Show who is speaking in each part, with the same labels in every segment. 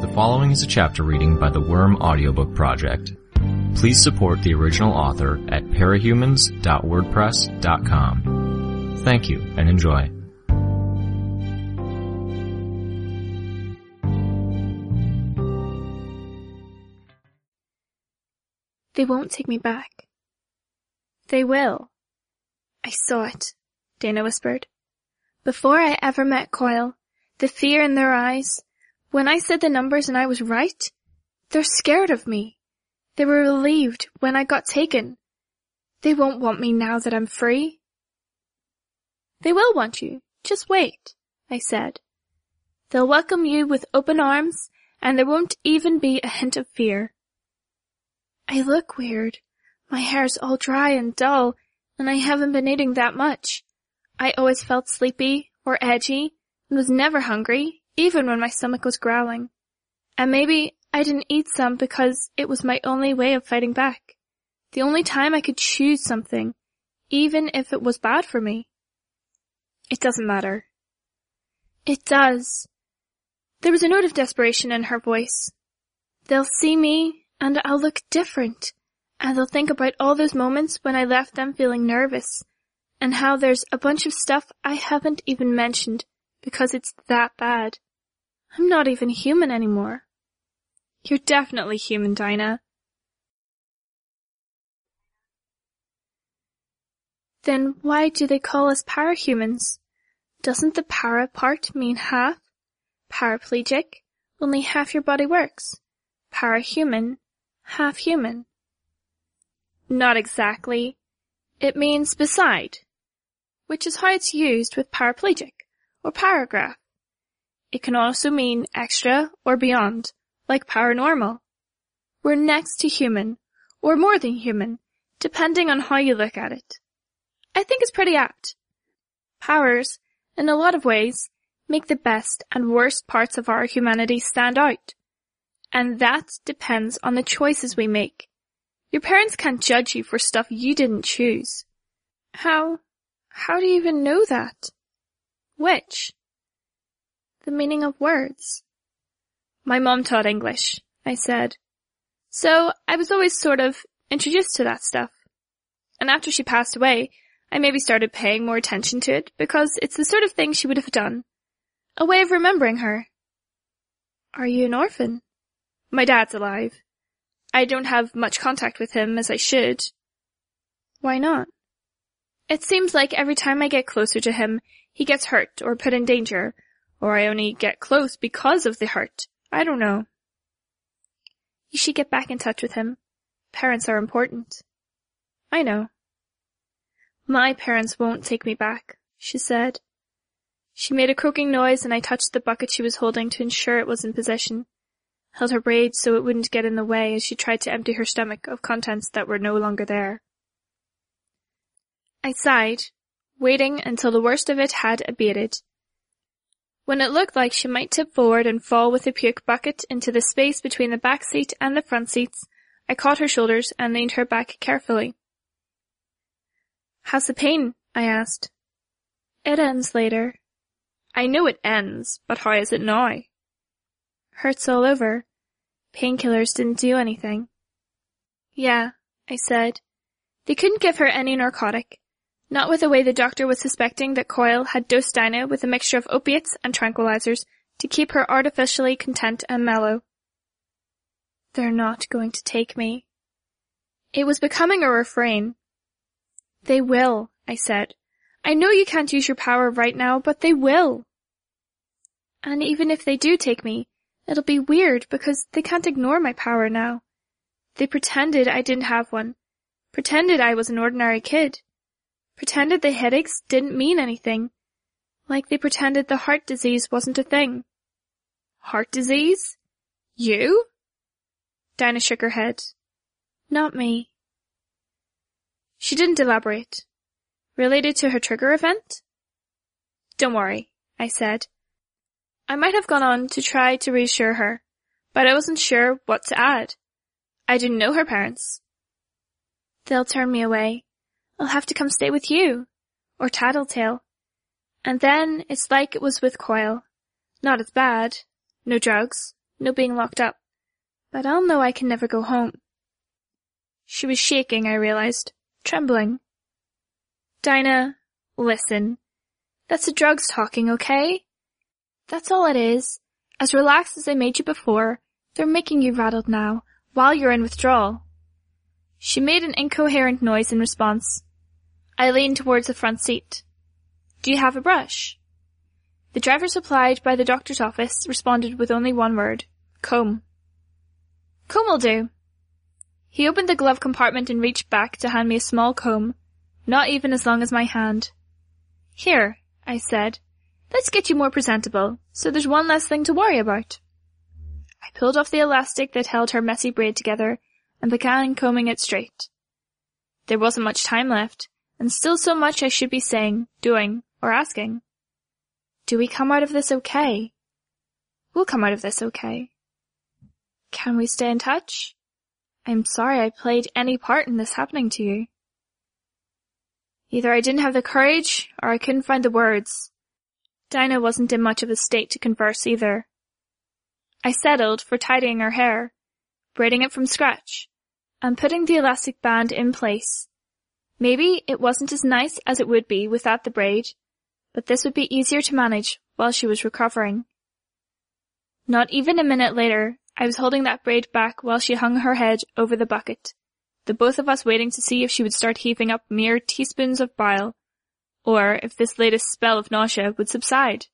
Speaker 1: The following is a chapter reading by the Worm Audiobook Project. Please support the original author at parahumans.wordpress.com. Thank you and enjoy.
Speaker 2: They won't take me back. They will. I saw it, Dinah whispered. Before I ever met Coil, the fear in their eyes, when I said the numbers and I was right, they're scared of me. They were relieved when I got taken. They won't want me now that I'm free. They will want you. Just wait, I said. They'll welcome you with open arms and there won't even be a hint of fear. I look weird. My hair's all dry and dull and I haven't been eating that much. I always felt sleepy or edgy and was never hungry, even when my stomach was growling. And maybe I didn't eat some because it was my only way of fighting back. The only time I could choose something, even if it was bad for me. It doesn't matter. It does. There was a note of desperation in her voice. They'll see me and I'll look different and they'll think about all those moments when I left them feeling nervous and how there's a bunch of stuff I haven't even mentioned because it's that bad. I'm not even human anymore. You're definitely human, Dinah. Then why do they call us parahumans? Doesn't the para part mean half? Paraplegic, only half your body works. Parahuman, half human. Not exactly. It means beside, which is how it's used with paraplegic or paragraph. It can also mean extra or beyond, like paranormal. We're next to human, or more than human, depending on how you look at it. I think it's pretty apt. Powers, in a lot of ways, make the best and worst parts of our humanity stand out. And that depends on the choices we make. Your parents can't judge you for stuff you didn't choose. How, how do you even know that? Which? The meaning of words. My mom taught English, I said. So I was always sort of introduced to that stuff. And after she passed away, I maybe started paying more attention to it because it's the sort of thing she would have done. A way of remembering her. Are you an orphan? My dad's alive. I don't have much contact with him as I should. Why not? It seems like every time I get closer to him, he gets hurt or put in danger, or I only get close because of the hurt. I don't know. You should get back in touch with him. Parents are important. I know. My parents won't take me back, she said. She made a croaking noise and I touched the bucket she was holding to ensure it was in position held her braid so it wouldn't get in the way as she tried to empty her stomach of contents that were no longer there. I sighed, waiting until the worst of it had abated. When it looked like she might tip forward and fall with the puke bucket into the space between the back seat and the front seats, I caught her shoulders and leaned her back carefully. How's the pain? I asked. It ends later. I know it ends, but how is it now? Hurts all over. Painkillers didn't do anything. Yeah, I said. They couldn't give her any narcotic. Not with the way the doctor was suspecting that Coil had dosed Dinah with a mixture of opiates and tranquilizers to keep her artificially content and mellow. They're not going to take me. It was becoming a refrain. They will, I said. I know you can't use your power right now, but they will. And even if they do take me, It'll be weird because they can't ignore my power now. They pretended I didn't have one. Pretended I was an ordinary kid. Pretended the headaches didn't mean anything. Like they pretended the heart disease wasn't a thing. Heart disease? You? Dinah shook her head. Not me. She didn't elaborate. Related to her trigger event? Don't worry, I said. I might have gone on to try to reassure her, but I wasn't sure what to add. I didn't know her parents. They'll turn me away. I'll have to come stay with you. Or Tattletale. And then it's like it was with Coil. Not as bad. No drugs. no being locked up. But I'll know I can never go home. She was shaking, I realized, trembling. Dinah, listen. That's the drugs talking, okay? That's all it is. As relaxed as they made you before, they're making you rattled now, while you're in withdrawal. She made an incoherent noise in response. I leaned towards the front seat. Do you have a brush? The driver supplied by the doctor's office responded with only one word. Comb. Comb will do. He opened the glove compartment and reached back to hand me a small comb, not even as long as my hand. Here, I said. Let's get you more presentable, so there's one less thing to worry about. I pulled off the elastic that held her messy braid together and began combing it straight. There wasn't much time left, and still so much I should be saying, doing, or asking. Do we come out of this okay? We'll come out of this okay. Can we stay in touch? I'm sorry I played any part in this happening to you. Either I didn't have the courage, or I couldn't find the words. Dinah wasn't in much of a state to converse either. I settled for tidying her hair, braiding it from scratch, and putting the elastic band in place. Maybe it wasn't as nice as it would be without the braid, but this would be easier to manage while she was recovering. Not even a minute later, I was holding that braid back while she hung her head over the bucket, the both of us waiting to see if she would start heaving up mere teaspoons of bile, or if this latest spell of nausea would subside.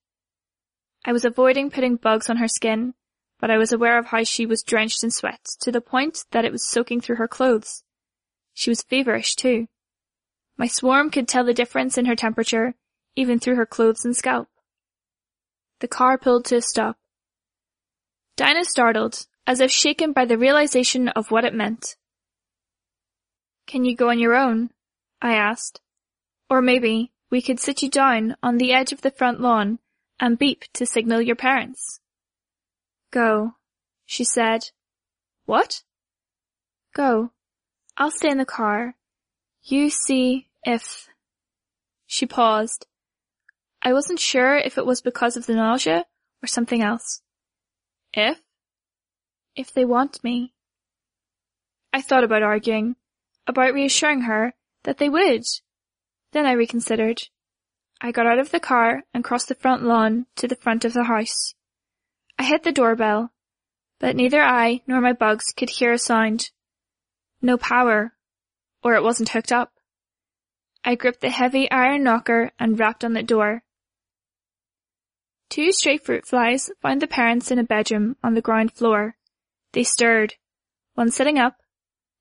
Speaker 2: I was avoiding putting bugs on her skin, but I was aware of how she was drenched in sweat to the point that it was soaking through her clothes. She was feverish too. My swarm could tell the difference in her temperature, even through her clothes and scalp. The car pulled to a stop. Dinah startled, as if shaken by the realization of what it meant. Can you go on your own? I asked. Or maybe we could sit you down on the edge of the front lawn and beep to signal your parents. Go, she said. What? Go. I'll stay in the car. You see if... She paused. I wasn't sure if it was because of the nausea or something else. If? If they want me. I thought about arguing, about reassuring her that they would. Then I reconsidered. I got out of the car and crossed the front lawn to the front of the house. I hit the doorbell, but neither I nor my bugs could hear a sound. No power, or it wasn't hooked up. I gripped the heavy iron knocker and rapped on the door. Two stray fruit flies found the parents in a bedroom on the ground floor. They stirred, one sitting up,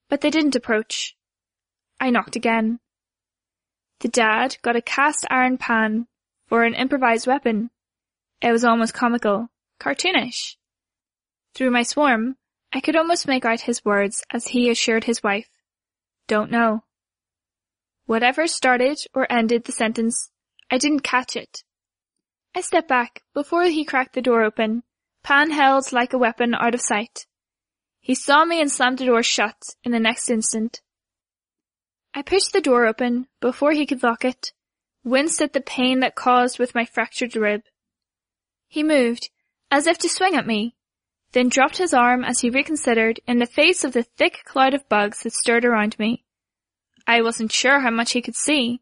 Speaker 2: but they didn't approach. I knocked again. The dad got a cast iron pan for an improvised weapon. It was almost comical, cartoonish. Through my swarm, I could almost make out his words as he assured his wife, don't know. Whatever started or ended the sentence, I didn't catch it. I stepped back before he cracked the door open, pan held like a weapon out of sight. He saw me and slammed the door shut in the next instant. I pushed the door open before he could lock it, winced at the pain that caused with my fractured rib. He moved, as if to swing at me, then dropped his arm as he reconsidered in the face of the thick cloud of bugs that stirred around me. I wasn't sure how much he could see.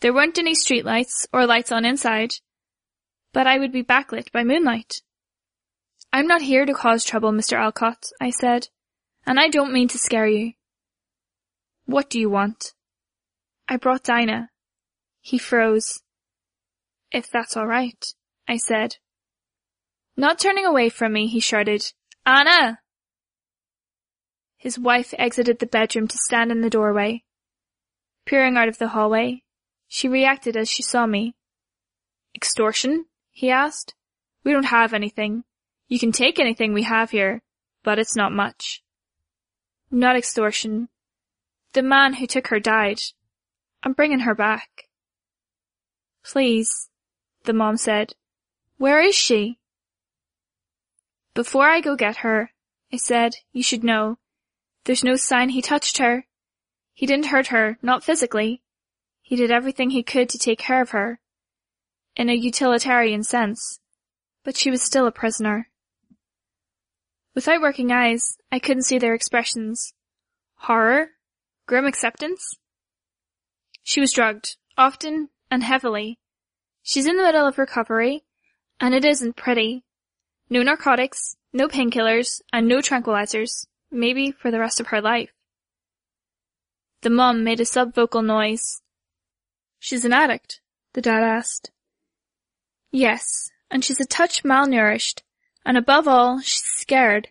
Speaker 2: There weren't any streetlights or lights on inside, but I would be backlit by moonlight. I'm not here to cause trouble, Mr. Alcott, I said, and I don't mean to scare you. What do you want? I brought Dinah. He froze. If that's all right, I said. Not turning away from me, he shouted, Anna! His wife exited the bedroom to stand in the doorway. Peering out of the hallway, she reacted as she saw me. Extortion? he asked. We don't have anything. You can take anything we have here, but it's not much. Not extortion. The man who took her died. I'm bringing her back. Please, the mom said. Where is she? Before I go get her, I said, you should know. There's no sign he touched her. He didn't hurt her, not physically. He did everything he could to take care of her. In a utilitarian sense. But she was still a prisoner. Without working eyes, I couldn't see their expressions. Horror? Grim acceptance? She was drugged, often and heavily. She's in the middle of recovery, and it isn't pretty. No narcotics, no painkillers, and no tranquilizers, maybe for the rest of her life. The mum made a subvocal noise. She's an addict, the dad asked. Yes, and she's a touch malnourished, and above all, she's scared.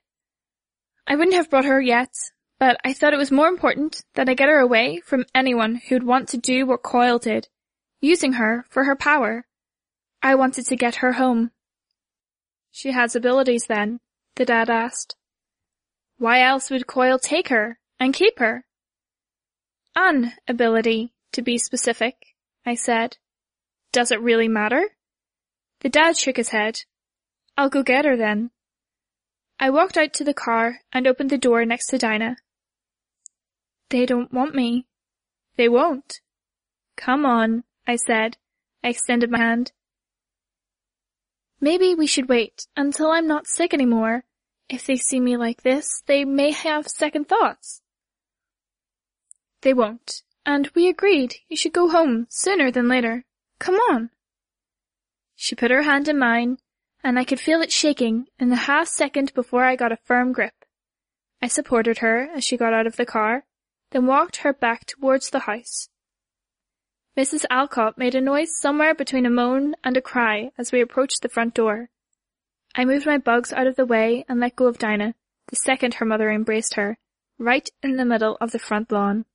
Speaker 2: I wouldn't have brought her yet, but I thought it was more important that I get her away from anyone who'd want to do what Coil did, using her for her power. I wanted to get her home. She has abilities then, the dad asked. Why else would Coil take her and keep her? An ability, to be specific, I said. Does it really matter? The dad shook his head. I'll go get her then. I walked out to the car and opened the door next to Dinah. They don't want me. They won't. Come on, I said. I extended my hand. Maybe we should wait until I'm not sick anymore. If they see me like this, they may have second thoughts. They won't, and we agreed you should go home sooner than later. Come on. She put her hand in mine, and I could feel it shaking in the half second before I got a firm grip. I supported her as she got out of the car, then walked her back towards the house. Mrs. Alcott made a noise somewhere between a moan and a cry as we approached the front door. I moved my bugs out of the way and let go of Dinah, the second her mother embraced her, right in the middle of the front lawn.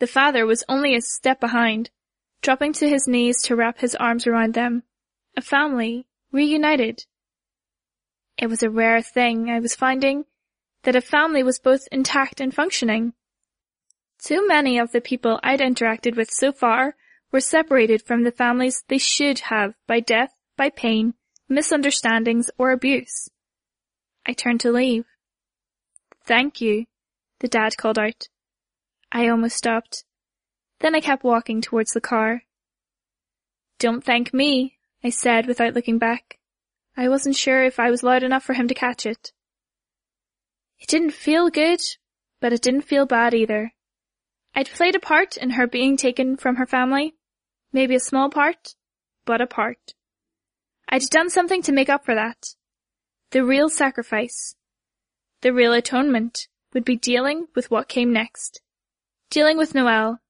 Speaker 2: The father was only a step behind, dropping to his knees to wrap his arms around them. A family, reunited. It was a rare thing, I was finding, that a family was both intact and functioning. Too many of the people I'd interacted with so far were separated from the families they should have by death, by pain, misunderstandings, or abuse. I turned to leave. Thank you, the dad called out. I almost stopped. Then I kept walking towards the car. Don't thank me, I said without looking back. I wasn't sure if I was loud enough for him to catch it. It didn't feel good, but it didn't feel bad either. I'd played a part in her being taken from her family. Maybe a small part, but a part. I'd done something to make up for that. The real sacrifice, the real atonement would be dealing with what came next. Dealing with Noelle,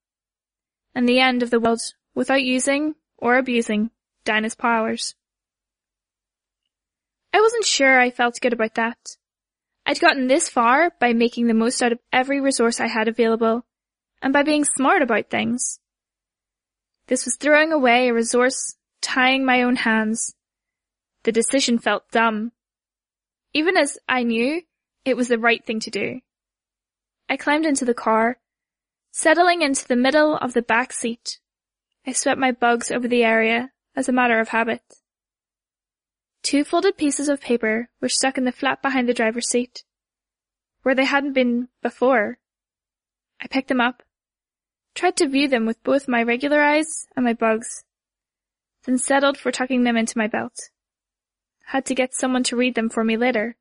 Speaker 2: And the end of the world without using or abusing Dinah's powers. I wasn't sure I felt good about that. I'd gotten this far by making the most out of every resource I had available and by being smart about things. This was throwing away a resource, tying my own hands. The decision felt dumb. Even as I knew it was the right thing to do. I climbed into the car, settling into the middle of the back seat. I swept my bugs over the area as a matter of habit. Two folded pieces of paper were stuck in the flap behind the driver's seat, where they hadn't been before. I picked them up tried to view them with both my regular eyes and my bugs, then settled for tucking them into my belt. Had to get someone to read them for me later.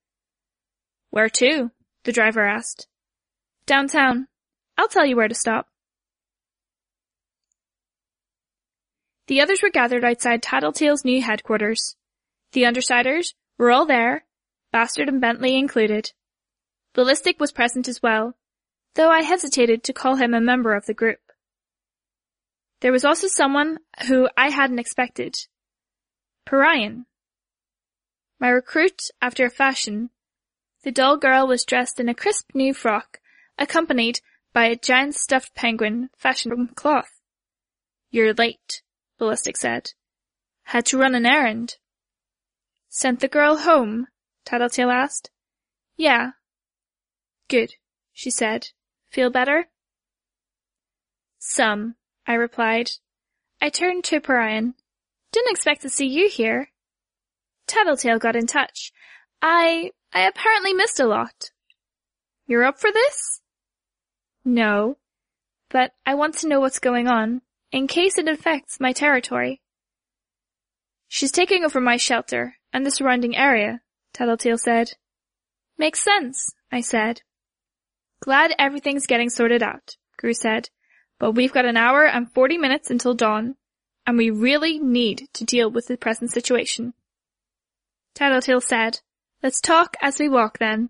Speaker 2: Where to? the driver asked. Downtown. I'll tell you where to stop. The others were gathered outside Tattletale's new headquarters. The Undersiders were all there, Bastard and Bentley included. Ballistic was present as well, though I hesitated to call him a member of the group. There was also someone who I hadn't expected. Parian. My recruit after a fashion. The doll girl was dressed in a crisp new frock, accompanied by a giant stuffed penguin fashioned from cloth. You're late, Ballistic said. Had to run an errand. Sent the girl home? Tattletale asked. Yeah. Good, she said. Feel better? Some, I replied. I turned to Parian. Didn't expect to see you here. Tattletale got in touch. I, I apparently missed a lot. You're up for this? No, but I want to know what's going on, in case it affects my territory. She's taking over my shelter and the surrounding area, Tattletale said. Makes sense, I said. Glad everything's getting sorted out, Grue said, but we've got an hour and 40 minutes until dawn, and we really need to deal with the present situation. Tattletale said, let's talk as we walk then.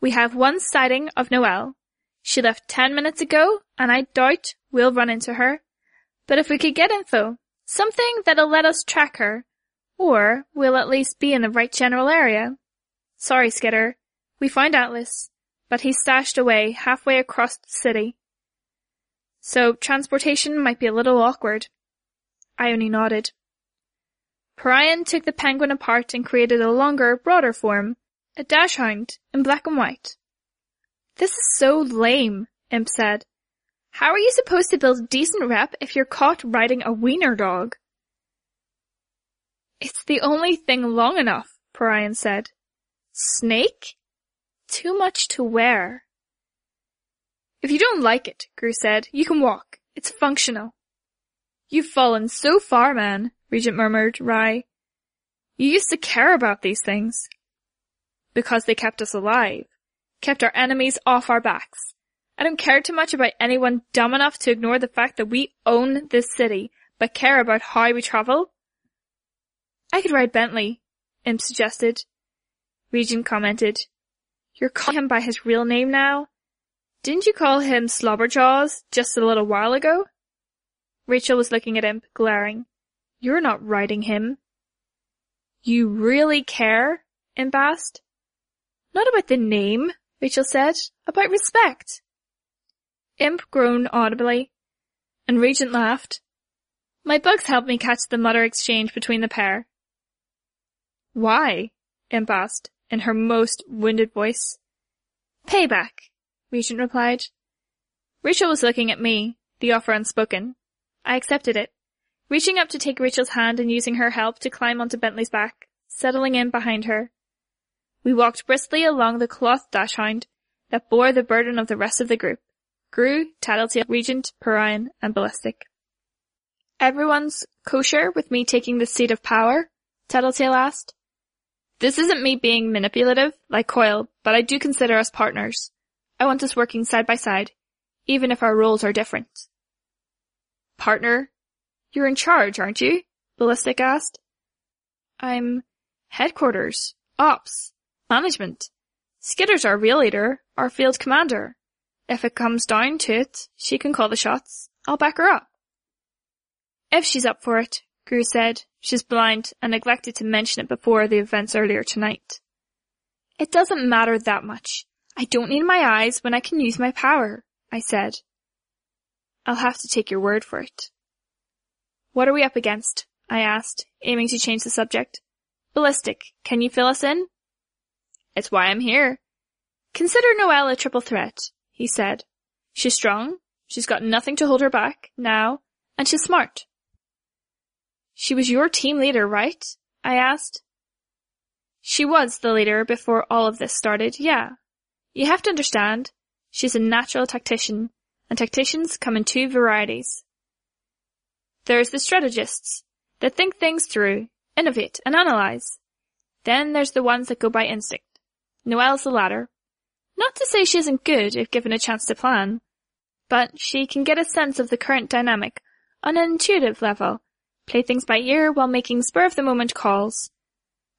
Speaker 2: We have one sighting of Noelle. She left 10 minutes ago, and I doubt we'll run into her. But if we could get info, something that'll let us track her, or we'll at least be in the right general area. Sorry, Skitter. We found Atlas but he stashed away halfway across the city. So transportation might be a little awkward. I only nodded. Parian took the penguin apart and created a longer, broader form, a dachshund in black and white. This is so lame, Imp said. How are you supposed to build a decent rep if you're caught riding a wiener dog? It's the only thing long enough, Parian said. Snake? Too much to wear. If you don't like it, Grue said, you can walk. It's functional. You've fallen so far, man, Regent murmured, wry. You used to care about these things. Because they kept us alive. Kept our enemies off our backs. I don't care too much about anyone dumb enough to ignore the fact that we own this city, but care about how we travel. I could ride Bentley, Imp suggested. Regent commented, you're calling him by his real name now? Didn't you call him Slobberjaws just a little while ago? Rachel was looking at him, glaring. You're not riding him. You really care? Imp asked. Not about the name, Rachel said. About respect. Imp groaned audibly, and Regent laughed. My bugs helped me catch the mutter exchange between the pair. Why? Imp asked in her most wounded voice. Payback, Regent replied. Rachel was looking at me, the offer unspoken. I accepted it, reaching up to take Rachel's hand and using her help to climb onto Bentley's back, settling in behind her. We walked briskly along the cloth dachshund that bore the burden of the rest of the group. Grue, Tattletale, Regent, Parian, and Ballistic. Everyone's kosher with me taking the seat of power? Tattletale asked. This isn't me being manipulative, like Coil, but I do consider us partners. I want us working side by side, even if our roles are different. Partner? You're in charge, aren't you? Ballistic asked. I'm headquarters, ops, management. Skitter's our real leader, our field commander. If it comes down to it, she can call the shots. I'll back her up. If she's up for it, Grue said. She's blind and neglected to mention it before the events earlier tonight. It doesn't matter that much. I don't need my eyes when I can use my power, I said. I'll have to take your word for it. What are we up against? I asked, aiming to change the subject. Ballistic, can you fill us in? It's why I'm here. Consider Noelle a triple threat, he said. She's strong, she's got nothing to hold her back, now, and she's smart. She was your team leader, right? I asked. She was the leader before all of this started, yeah. You have to understand, she's a natural tactician, and tacticians come in two varieties. There's the strategists, that think things through, innovate, and analyze. Then there's the ones that go by instinct. Noelle's the latter. Not to say she isn't good if given a chance to plan, but she can get a sense of the current dynamic on an intuitive level play things by ear while making spur of the moment calls.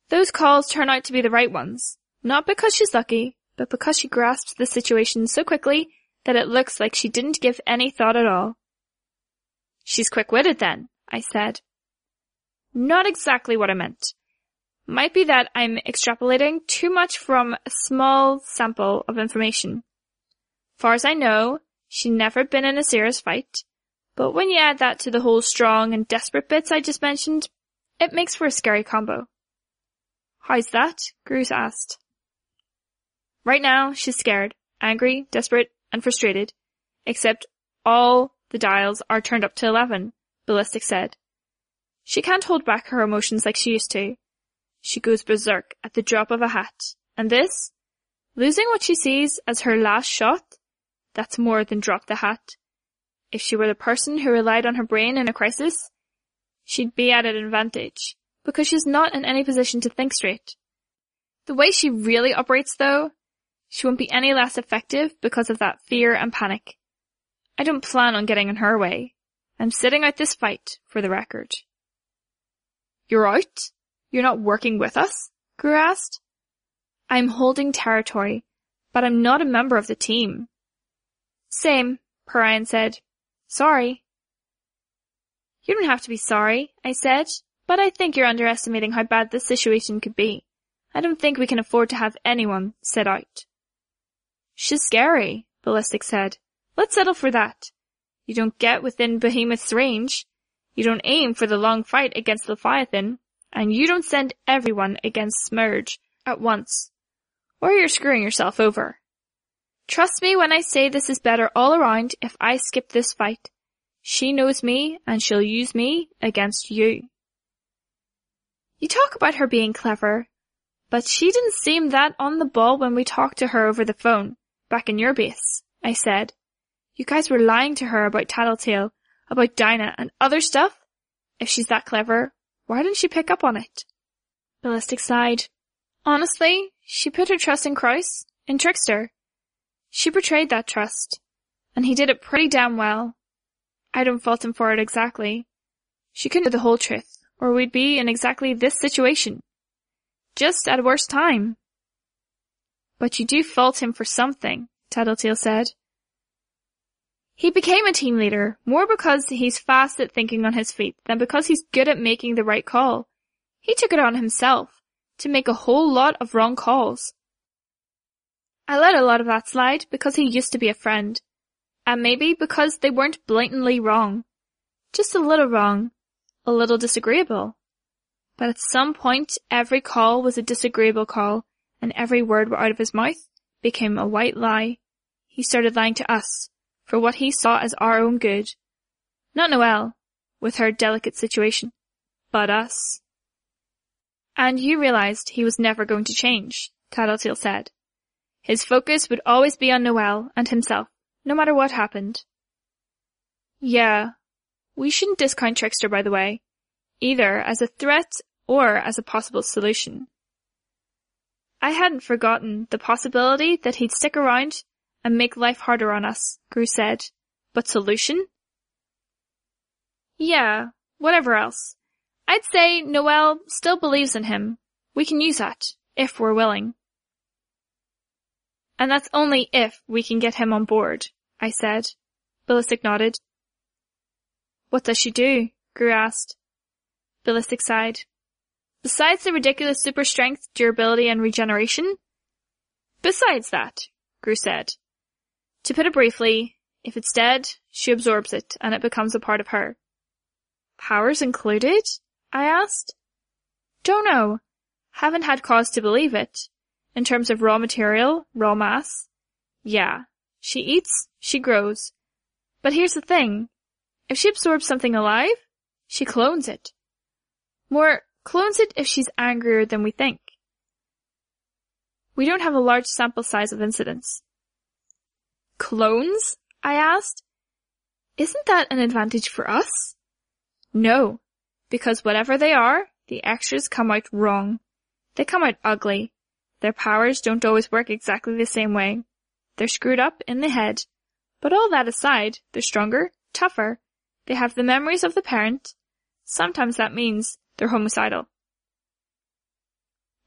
Speaker 2: Those calls turn out to be the right ones, not because she's lucky, but because she grasps the situation so quickly that it looks like she didn't give any thought at all. She's quick-witted then, I said. Not exactly what I meant. Might be that I'm extrapolating too much from a small sample of information. Far as I know, she'd never been in a serious fight, but when you add that to the whole strong and desperate bits I just mentioned, it makes for a scary combo. How's that? Grue asked. Right now, she's scared, angry, desperate, and frustrated. Except all the dials are turned up to 11, Ballistic said. She can't hold back her emotions like she used to. She goes berserk at the drop of a hat. And this? Losing what she sees as her last shot? That's more than drop the hat. If she were the person who relied on her brain in a crisis, she'd be at an advantage, because she's not in any position to think straight. The way she really operates though, She won't be any less effective because of that fear and panic. I don't plan on getting in her way. I'm sitting out this fight, for the record. You're out? You're not working with us? Grue asked. I'm holding territory, but I'm not a member of the team. Same, Parian said. Sorry. You don't have to be sorry, I said, but I think you're underestimating how bad this situation could be. I don't think we can afford to have anyone sit out. She's scary, Ballistic said. Let's settle for that. You don't get within Behemoth's range. You don't aim for the long fight against Leviathan, and you don't send everyone against Simurgh at once, or you're screwing yourself over. Trust me when I say this is better all around if I skip this fight. She knows me and she'll use me against you. You talk about her being clever, but she didn't seem that on the ball when we talked to her over the phone, back in your base, I said. You guys were lying to her about Tattletale, about Dinah, and other stuff? If she's that clever, why didn't she pick up on it? Ballistic sighed. Honestly, she put her trust in Krouse, in Trickster. She betrayed that trust, and he did it pretty damn well. I don't fault him for it exactly. She couldn't know the whole truth, or we'd be in exactly this situation. Just at a worse time. But you do fault him for something, Tattletale said. He became a team leader more because he's fast at thinking on his feet than because he's good at making the right call. He took it on himself to make a whole lot of wrong calls. I let a lot of that slide because he used to be a friend. And maybe because they weren't blatantly wrong. Just a little wrong. A little disagreeable. But at some point, every call was a disagreeable call, and every word out of his mouth became a white lie. He started lying to us, for what he saw as our own good. Not Noelle, with her delicate situation, but us. And you realized he was never going to change, Tattletale said. His focus would always be on Noelle and himself, no matter what happened. Yeah, we shouldn't discount Trickster by the way, either as a threat or as a possible solution. I hadn't forgotten the possibility that he'd stick around and make life harder on us, Grue said. But solution? Yeah, whatever else. I'd say Noelle still believes in him. We can use that, if we're willing. And that's only if we can get him on board, I said. Ballistic nodded. What does she do? Grue asked. Ballistic sighed. Besides the ridiculous super strength, durability, and regeneration? Besides that, Grue said. To put it briefly, if it's dead, she absorbs it, and it becomes a part of her. Powers included? I asked. Don't know. Haven't had cause to believe it. In terms of raw material, raw mass, yeah. She eats, she grows. But here's the thing. If she absorbs something alive, she clones it. More, clones it if she's angrier than we think. We don't have a large sample size of incidents. Clones? I asked. Isn't that an advantage for us? No, because whatever they are, the extras come out wrong. They come out ugly. Their powers don't always work exactly the same way. They're screwed up in the head. But all that aside, they're stronger, tougher. They have the memories of the parent. Sometimes that means they're homicidal.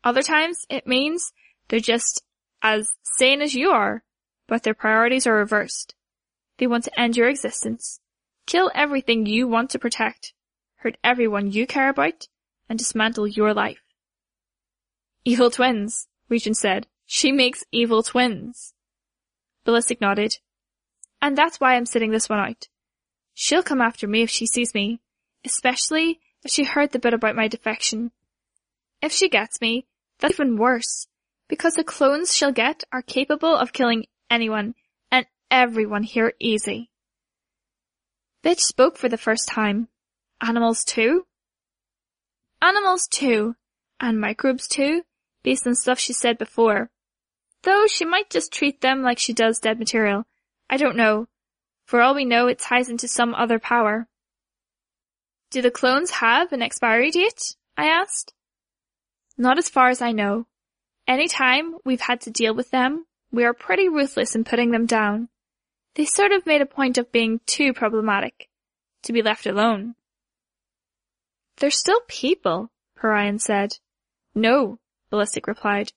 Speaker 2: Other times it means they're just as sane as you are, but their priorities are reversed. They want to end your existence, kill everything you want to protect, hurt everyone you care about, and dismantle your life. Evil twins, Regent said. She makes evil twins. Ballistic nodded. And that's why I'm sitting this one out. She'll come after me if she sees me, especially if she heard the bit about my defection. If she gets me, that's even worse, because the clones she'll get are capable of killing anyone and everyone here easy. Bitch spoke for the first time. Animals too? Animals too, and microbes too, based on stuff she said before. Though she might just treat them like she does dead material. I don't know. For all we know, it ties into some other power. Do the clones have an expiry date? I asked. Not as far as I know. Any time we've had to deal with them, We are pretty ruthless in putting them down. They sort of made a point of being too problematic. To be left alone. They're still people, Parian said. No, Ballistic replied.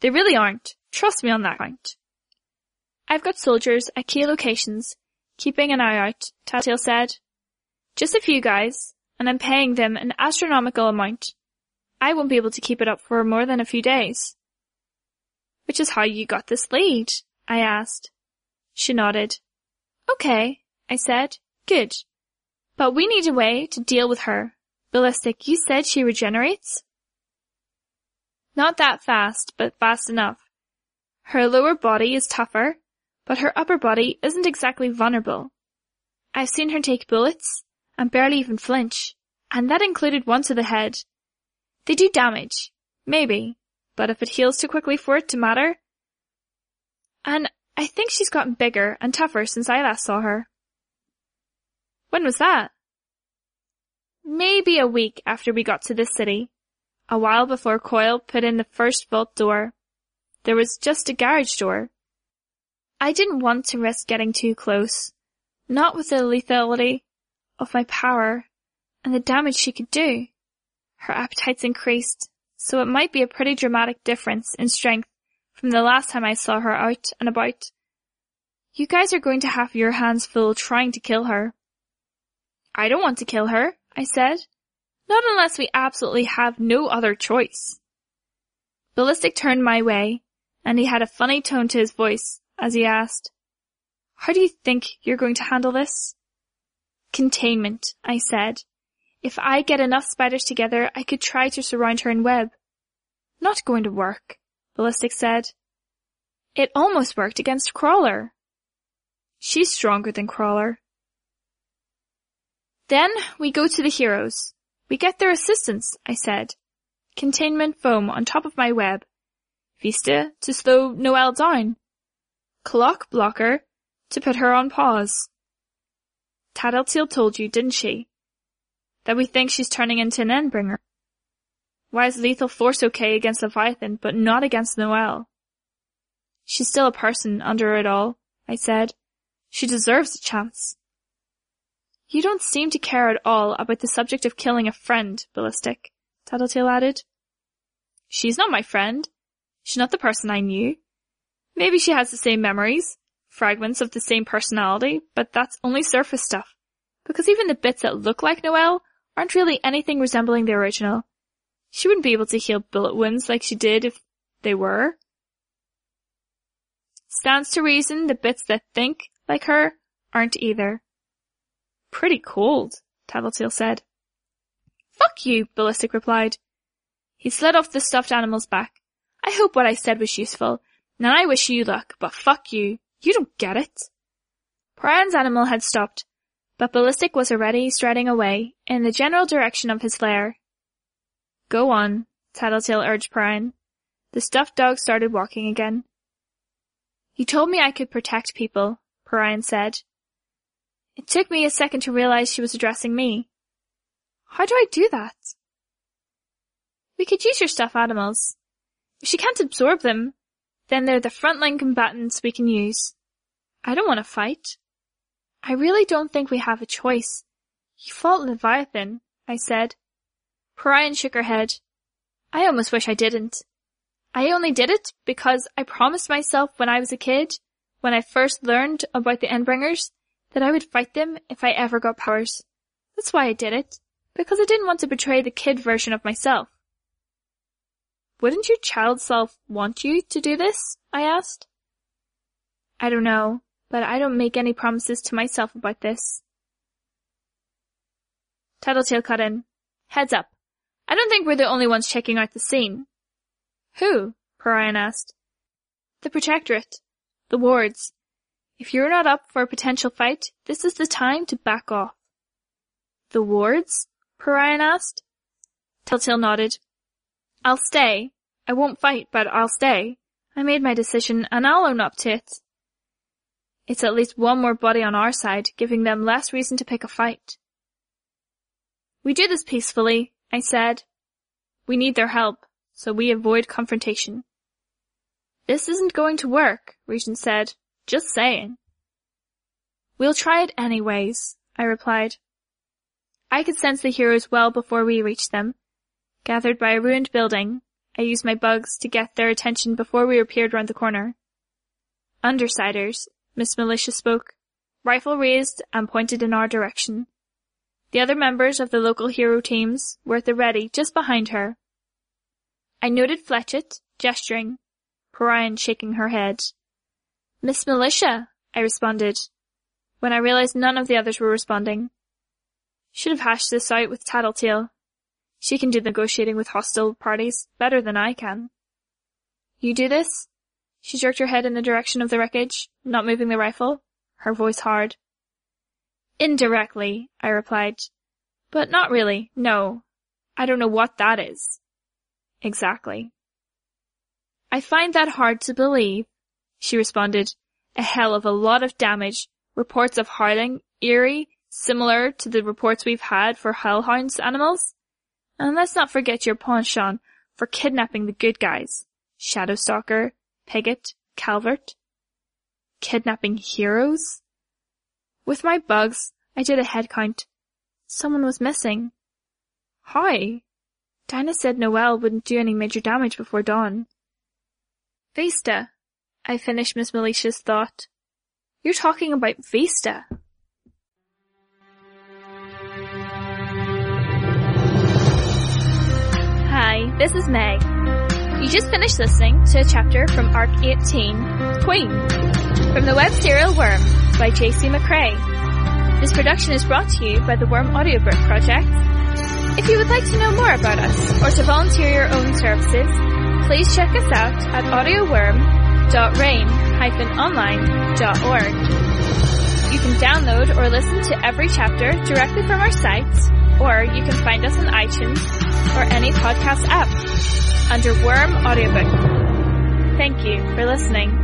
Speaker 2: They really aren't. Trust me on that point. I've got soldiers at key locations, keeping an eye out, Tattletale said. Just a few guys, and I'm paying them an astronomical amount. I won't be able to keep it up for more than a few days. Which is how you got this lead, I asked. She nodded. Okay, I said. Good. But we need a way to deal with her. Ballistic, you said she regenerates? Not that fast, but fast enough. Her lower body is tougher, but her upper body isn't exactly vulnerable. I've seen her take bullets and barely even flinch, and that included one to the head. They do damage, maybe, but if it heals too quickly for it to matter. And I think she's gotten bigger and tougher since I last saw her. When was that? Maybe a week after we got to this city. A while before Coil put in the first vault door. There was just a garage door. I didn't want to risk getting too close. Not with the lethality of my power and the damage she could do. Her appetite's increased, so it might be a pretty dramatic difference in strength from the last time I saw her out and about. You guys are going to have your hands full trying to kill her. I don't want to kill her, I said. Not unless we absolutely have no other choice. Ballistic turned my way, and he had a funny tone to his voice as he asked, How do you think you're going to handle this? Containment, I said. If I get enough spiders together, I could try to surround her in web. Not going to work, Ballistic said. It almost worked against Crawler. She's stronger than Crawler. Then we go to the heroes. We get their assistance, I said. Containment foam on top of my web. Vista to slow Noelle down. Clockblocker to put her on pause. Tattletale told you, didn't she? That we think she's turning into an Endbringer. Why is lethal force okay against Leviathan, but not against Noelle? She's still a person under it all, I said. She deserves a chance. You don't seem to care at all about the subject of killing a friend, Ballistic, Tattletale added. She's not my friend. She's not the person I knew. Maybe she has the same memories, fragments of the same personality, but that's only surface stuff. Because even the bits that look like Noelle aren't really anything resembling the original. She wouldn't be able to heal bullet wounds like she did if they were. Stands to reason the bits that think like her aren't either. Pretty cold, Tattletale said. Fuck you, Ballistic replied. He slid off the stuffed animal's back. I hope what I said was useful, and I wish you luck, but fuck you. You don't get it. Parian's animal had stopped, but Ballistic was already striding away in the general direction of his lair. Go on, Tattletale urged Parian. The stuffed dog started walking again. You told me I could protect people, Parian said, it took me a second to realize she was addressing me. How do I do that? We could use your stuffed animals. If she can't absorb them, then they're the frontline combatants we can use. I don't want to fight. I really don't think we have a choice. You fought Leviathan, I said. Parian shook her head. I almost wish I didn't. I only did it because I promised myself when I was a kid, when I first learned about the Endbringers, that I would fight them if I ever got powers. That's why I did it, because I didn't want to betray the kid version of myself. Wouldn't your child self want you to do this? I asked. I don't know, but I don't make any promises to myself about this. Tattletale cut in. Heads up. I don't think we're the only ones checking out the scene. Who? Parian asked. The Protectorate. The wards. If you're not up for a potential fight, this is the time to back off. The wards? Parian asked. Tattletale nodded. I'll stay. I won't fight, but I'll stay. I made my decision, and I'll own up to it. It's at least one more body on our side, giving them less reason to pick a fight. We do this peacefully, I said. We need their help, so we avoid confrontation. This isn't going to work, Regent said. Just saying. We'll try it anyways, I replied. I could sense the heroes well before we reached them. Gathered by a ruined building, I used my bugs to get their attention before we appeared round the corner. Undersiders, Miss Militia spoke, rifle raised and pointed in our direction. The other members of the local hero teams were at the ready just behind her. I noted Flechette, gesturing, Parian shaking her head. Miss Militia, I responded, when I realized none of the others were responding. Should have hashed this out with Tattletale. She can do negotiating with hostile parties better than I can. You do this? She jerked her head in the direction of the wreckage, not moving the rifle, her voice hard. Indirectly, I replied. But not really, no. I don't know what that is. Exactly. I find that hard to believe, she responded. A hell of a lot of damage, reports of howling, eerie, similar to the reports we've had for Hellhound's animals. And let's not forget your penchant for kidnapping the good guys. Shadowstalker, Piggot, Calvert. Kidnapping heroes? With my bugs, I did a head count. Someone was missing. How? Dinah said Noelle wouldn't do any major damage before dawn. Vista. I finished Miss Militia's thought. You're talking about Vista. Hi, this is Meg. You just finished listening to a chapter from Arc 18, Queen, from the web serial Worm by J.C. McCrae. This production is brought to you by the Worm Audiobook Project. If you would like to know more about us or to volunteer your own services, please check us out at www.rain-online.org. You can download or listen to every chapter directly from our site, or you can find us on iTunes or any podcast app under Worm Audiobook. Thank you for listening.